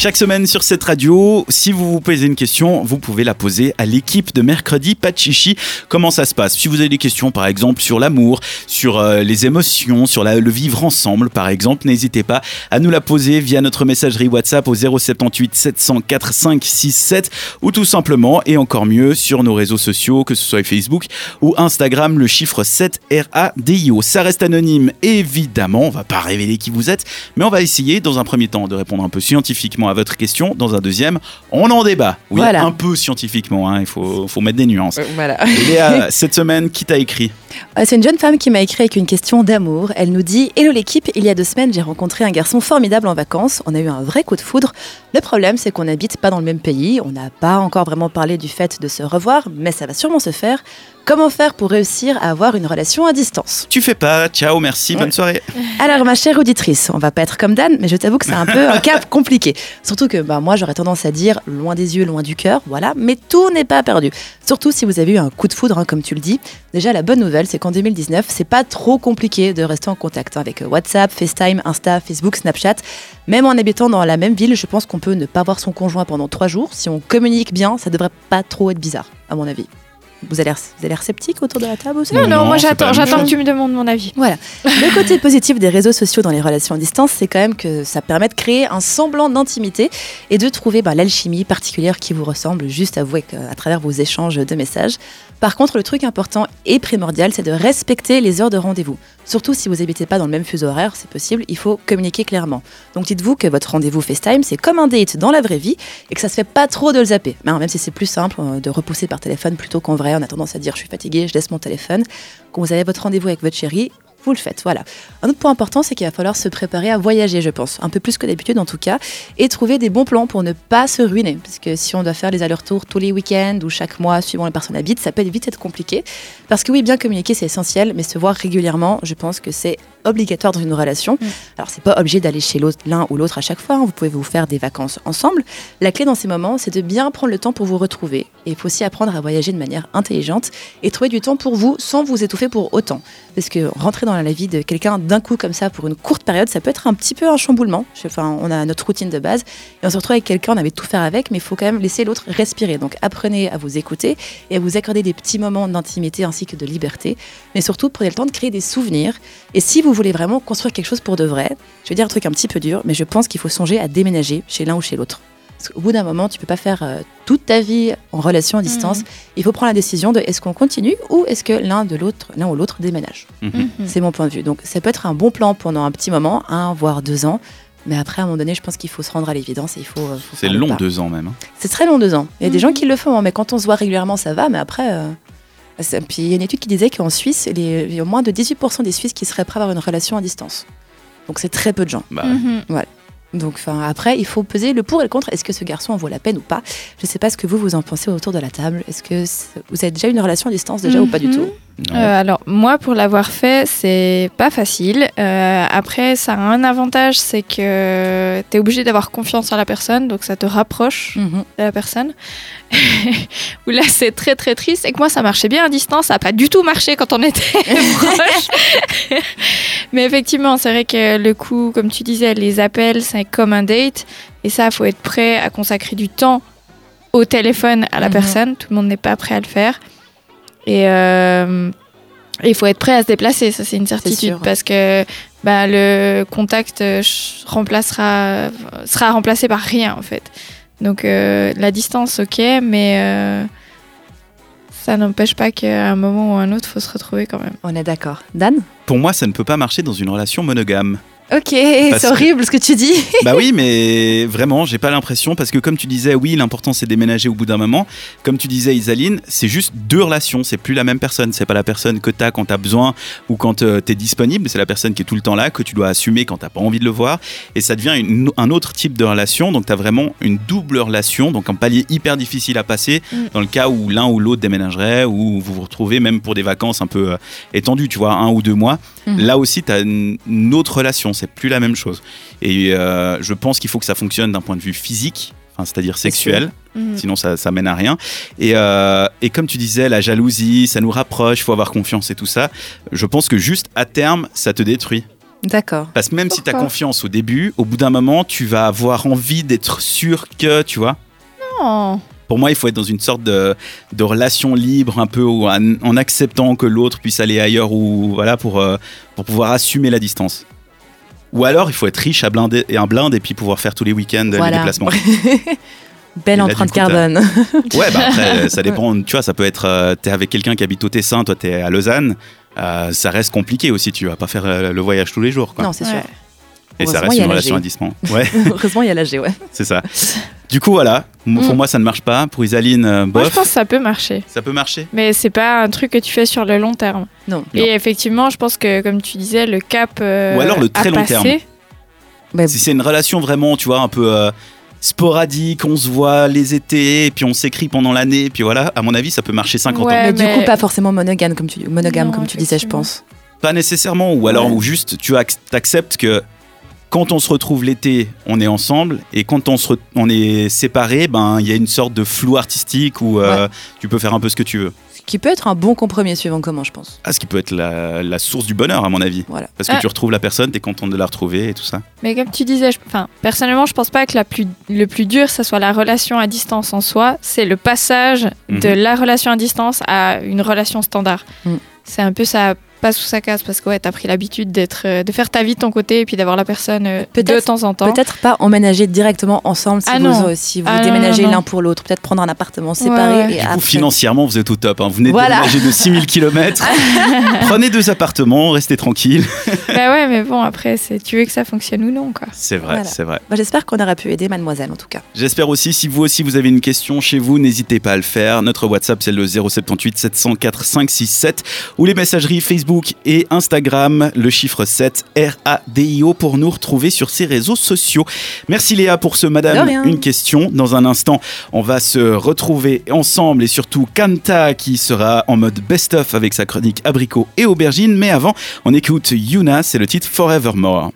Chaque semaine sur cette radio, si vous vous posez une question, vous pouvez la poser à l'équipe de mercredi Pas. Comment ça se passe? Si vous avez des questions, par exemple, sur l'amour, sur euh, les émotions, sur le vivre ensemble, par exemple, n'hésitez pas à nous la poser via notre messagerie WhatsApp au 078 704 567 ou tout simplement, et encore mieux, sur nos réseaux sociaux, que ce soit Facebook ou Instagram, le chiffre 7RADIO. Ça reste anonyme, évidemment, on va pas révéler qui vous êtes, mais on va essayer dans un premier temps de répondre un peu scientifiquement à votre question, dans un deuxième, on en débat. Oui, Voilà. un peu scientifiquement, hein, il faut, faut mettre des nuances. Euh, Voilà. Léa, cette semaine, qui t'a écrit? C'est une jeune femme qui m'a écrit avec une question d'amour. Elle nous dit Hello l'équipe, il y a deux semaines, j'ai rencontré un garçon formidable en vacances. On a eu un vrai coup de foudre. Le problème, c'est qu'on n'habite pas dans le même pays. On n'a pas encore vraiment parlé du fait de se revoir, mais ça va sûrement se faire. Comment faire pour réussir à avoir une relation à distance? Tu fais pas, ciao, merci, bonne soirée. Alors, ma chère auditrice, on va pas être comme Dan, mais je t'avoue que c'est un peu un cas compliqué. Surtout que bah, moi, j'aurais tendance à dire loin des yeux, loin du cœur, voilà. Mais tout n'est pas perdu. Surtout si vous avez eu un coup de foudre, hein, comme tu le dis. Déjà, la bonne nouvelle, c'est qu'en 2019, c'est pas trop compliqué de rester en contact avec euh, WhatsApp, FaceTime, Insta, Facebook, Snapchat. Même en habitant dans la même ville, je pense qu'on peut ne pas voir son conjoint pendant trois jours. Si on communique bien, ça devrait pas trop être bizarre, à mon avis. Vous avez l'air sceptique autour de la table aussi Non, non, Non, moi j'attends, que tu me demandes mon avis. Voilà. Le côté positif des réseaux sociaux dans les relations à distance, c'est quand même que ça permet de créer un semblant d'intimité et de trouver bah, l'alchimie particulière qui vous ressemble juste à vous euh, à travers vos échanges de messages. Par contre, le truc important et primordial, c'est de respecter les heures de rendez-vous. Surtout si vous n'habitez pas dans le même fuseau horaire, c'est possible, il faut communiquer clairement. Donc dites-vous que votre rendez-vous FaceTime, c'est comme un date dans la vraie vie et que ça se fait pas trop de le zapper. Même si c'est plus simple euh, de repousser par téléphone plutôt qu'en vrai, on a tendance à dire je suis fatigué, je laisse mon téléphone. Quand vous avez votre rendez-vous avec votre chérie, vous le faites, voilà. Un autre point important, c'est qu'il va falloir se préparer à voyager, je pense, un peu plus que d'habitude en tout cas, et trouver des bons plans pour ne pas se ruiner. Parce que si on doit faire les allers-retours tous les week-ends ou chaque mois, suivant les personnes habitent, ça peut vite être compliqué. Parce que oui, bien communiquer, c'est essentiel, mais se voir régulièrement, je pense que c'est obligatoire dans une relation. Alors, c'est pas obligé d'aller chez l'autre, l'un ou l'autre à chaque fois. hein. Vous pouvez vous faire des vacances ensemble. La clé dans ces moments, c'est de bien prendre le temps pour vous retrouver. Et il faut aussi apprendre à voyager de manière intelligente et trouver du temps pour vous sans vous étouffer pour autant. Parce que rentrer dans la vie de quelqu'un d'un coup comme ça pour une courte période, ça peut être un petit peu un chamboulement. Enfin, on a notre routine de base et on se retrouve avec quelqu'un, on avait tout faire avec, mais il faut quand même laisser l'autre respirer. Donc apprenez à vous écouter et à vous accorder des petits moments d'intimité ainsi que de liberté. Mais surtout, prenez le temps de créer des souvenirs. Et si vous voulez vraiment construire quelque chose pour de vrai, je vais dire un truc un petit peu dur, mais je pense qu'il faut songer à déménager chez l'un ou chez l'autre. Parce qu'au bout d'un moment, tu peux pas faire euh, toute ta vie en relation à distance. Il faut prendre la décision de est-ce qu'on continue ou est-ce que l'un de l'autre, l'un ou l'autre déménage. Mhm. C'est mon point de vue. Donc ça peut être un bon plan pendant un petit moment, un voire deux ans. Mais après, à un moment donné, je pense qu'il faut se rendre à l'évidence et il faut. euh, faut C'est long, deux ans même. hein. C'est très long, deux ans. Il y a des Mhm. gens qui le font, hein, mais quand on se voit régulièrement, ça va. Mais après, euh, c'est- puis il y a une étude qui disait qu'en Suisse, les- il y a moins de 18% des Suisses qui seraient prêts à avoir une relation à distance. Donc c'est très peu de gens. Bah, Mhm. Donc enfin, après, il faut peser le pour et le contre. Est-ce que ce garçon en vaut la peine ou pas? Je ne sais pas ce que vous vous en pensez autour de la table. Est-ce que vous avez déjà une relation à distance déjà ou pas du Mhm. tout? Euh, alors moi pour l'avoir fait c'est pas facile. Euh, après ça a un avantage c'est que tu es obligé d'avoir confiance en la personne donc ça te rapproche Mhm. de la personne. Où là c'est très très triste et que moi ça marchait bien à distance, ça a pas du tout marché quand on était proche. Mais effectivement c'est vrai que le coup comme tu disais les appels c'est comme un date et ça faut être prêt à consacrer du temps au téléphone à la Mhm. personne, tout le monde n'est pas prêt à le faire. Et euh, il faut être prêt à se déplacer, ça c'est une certitude, sûr. parce que bah, le contact euh, remplacera, sera remplacé par rien en fait. Donc euh, la distance, ok, mais euh, ça n'empêche pas qu'à un moment ou à un autre, faut se retrouver quand même. On est d'accord. Dan? Pour moi, ça ne peut pas marcher dans une relation monogame. Ok, c'est que- horrible ce que tu dis. bah oui, mais vraiment, j'ai pas l'impression parce que comme tu disais, oui, l'important c'est déménager au bout d'un moment. Comme tu disais, Isaline, c'est juste deux relations. C'est plus la même personne. C'est pas la personne que t'as quand t'as besoin ou quand tu es disponible. C'est la personne qui est tout le temps là que tu dois assumer quand t'as pas envie de le voir. Et ça devient une- un autre type de relation. Donc t'as vraiment une double relation. Donc un palier hyper difficile à passer Mm. dans le cas où l'un ou l'autre déménagerait ou vous vous retrouvez même pour des vacances un peu euh, étendues, tu vois, un ou deux mois. Mhm. Là aussi, tu as une, une autre relation, c'est plus la même chose. Et euh, je pense qu'il faut que ça fonctionne d'un point de vue physique, enfin, c'est-à-dire C'est sexuel, Mhm. sinon ça, ça mène à rien. Et, euh, et comme tu disais, la jalousie, ça nous rapproche, il faut avoir confiance et tout ça. Je pense que juste à terme, ça te détruit. D'accord. Parce que même si tu as confiance au début, au bout d'un moment, tu vas avoir envie d'être sûr que, tu vois. Non. Pour moi, il faut être dans une sorte de, de relation libre, un peu où- en, en acceptant que l'autre puisse aller ailleurs ou voilà pour, euh, pour pouvoir assumer la distance. Ou alors, il faut être riche à blinde et un blinde et puis pouvoir faire tous les week-ends les Voilà. déplacements. Belle empreinte carbone. Ouais, bah après, ça dépend. Tu vois, ça peut être. euh, t'es avec quelqu'un qui habite au Tessin, toi t'es à Lausanne. euh, ça reste compliqué aussi. Tu vas pas faire euh, le voyage tous les jours. Quoi. non, c'est sûr. Et ça reste une la relation à distance. Ouais, Heureusement, il y a l'âge, ouais. c'est ça. Du coup, voilà. Pour Mm. moi, ça ne marche pas. Pour Isaline, euh, Moi, je bof. pense que ça peut marcher. Ça peut marcher. Mais c'est pas un truc que tu fais sur le long terme. Non. Non. Et effectivement, je pense que, comme tu disais, le cap. euh, Ou alors le très long terme. Bah, Si c'est une relation vraiment, tu vois, un peu euh, sporadique, on se voit les étés, et puis on s'écrit pendant l'année, et puis voilà, à mon avis, ça peut marcher 50 Ouais. ans. mais du mais- coup, pas forcément monogame, comme tu, monogame, Non, comme tu disais, je pense. Pas nécessairement, ou alors Ouais. ou juste tu ac- t'acceptes que quand on se retrouve l'été, on est ensemble, et quand on, se re- on est séparés, ben il y a une sorte de flou artistique où euh, tu peux faire un peu ce que tu veux. Ce qui peut être un bon compromis suivant comment, je pense. Ah, ce qui peut être la, la source du bonheur, à mon avis. Voilà. Parce que Ah. tu retrouves la personne, t'es content de la retrouver et tout ça. Mais comme tu disais, je- personnellement, je pense pas que la plus, le plus dur, ça soit la relation à distance en soi. C'est le passage de Mhm. la relation à distance à une relation standard. Mm. C'est un peu ça passe ou ça casse parce que ouais, t'as pris l'habitude d'être, euh, de faire ta vie de ton côté et puis d'avoir la personne euh, de Peut-être- temps en temps. Peut-être pas emménager directement ensemble si Ah vous, euh, si vous Ah déménagez l'un pour l'autre. Peut-être prendre un appartement séparé Ouais, et Du coup, après. financièrement, vous êtes au top. hein. Vous venez de Voilà. déménager de 6000 km. Prenez deux appartements, restez tranquille. bah ouais, mais bon, après, c'est, tu veux que ça fonctionne ou non, quoi. C'est vrai, Voilà. c'est vrai. Bah, J'espère qu'on aura pu aider mademoiselle en tout cas. J'espère aussi, si vous aussi vous avez une question chez vous, n'hésitez pas à le faire. Notre WhatsApp, c'est le 078 704 567 ou les messageries Facebook et Instagram, le chiffre 7 RADIO pour nous retrouver sur ces réseaux sociaux. Merci Léa pour ce Madame. Une question. Dans un instant, on va se retrouver ensemble et surtout Kanta qui sera en mode best-of avec sa chronique abricot et aubergine. Mais avant, on écoute Yuna, c'est le titre Forevermore.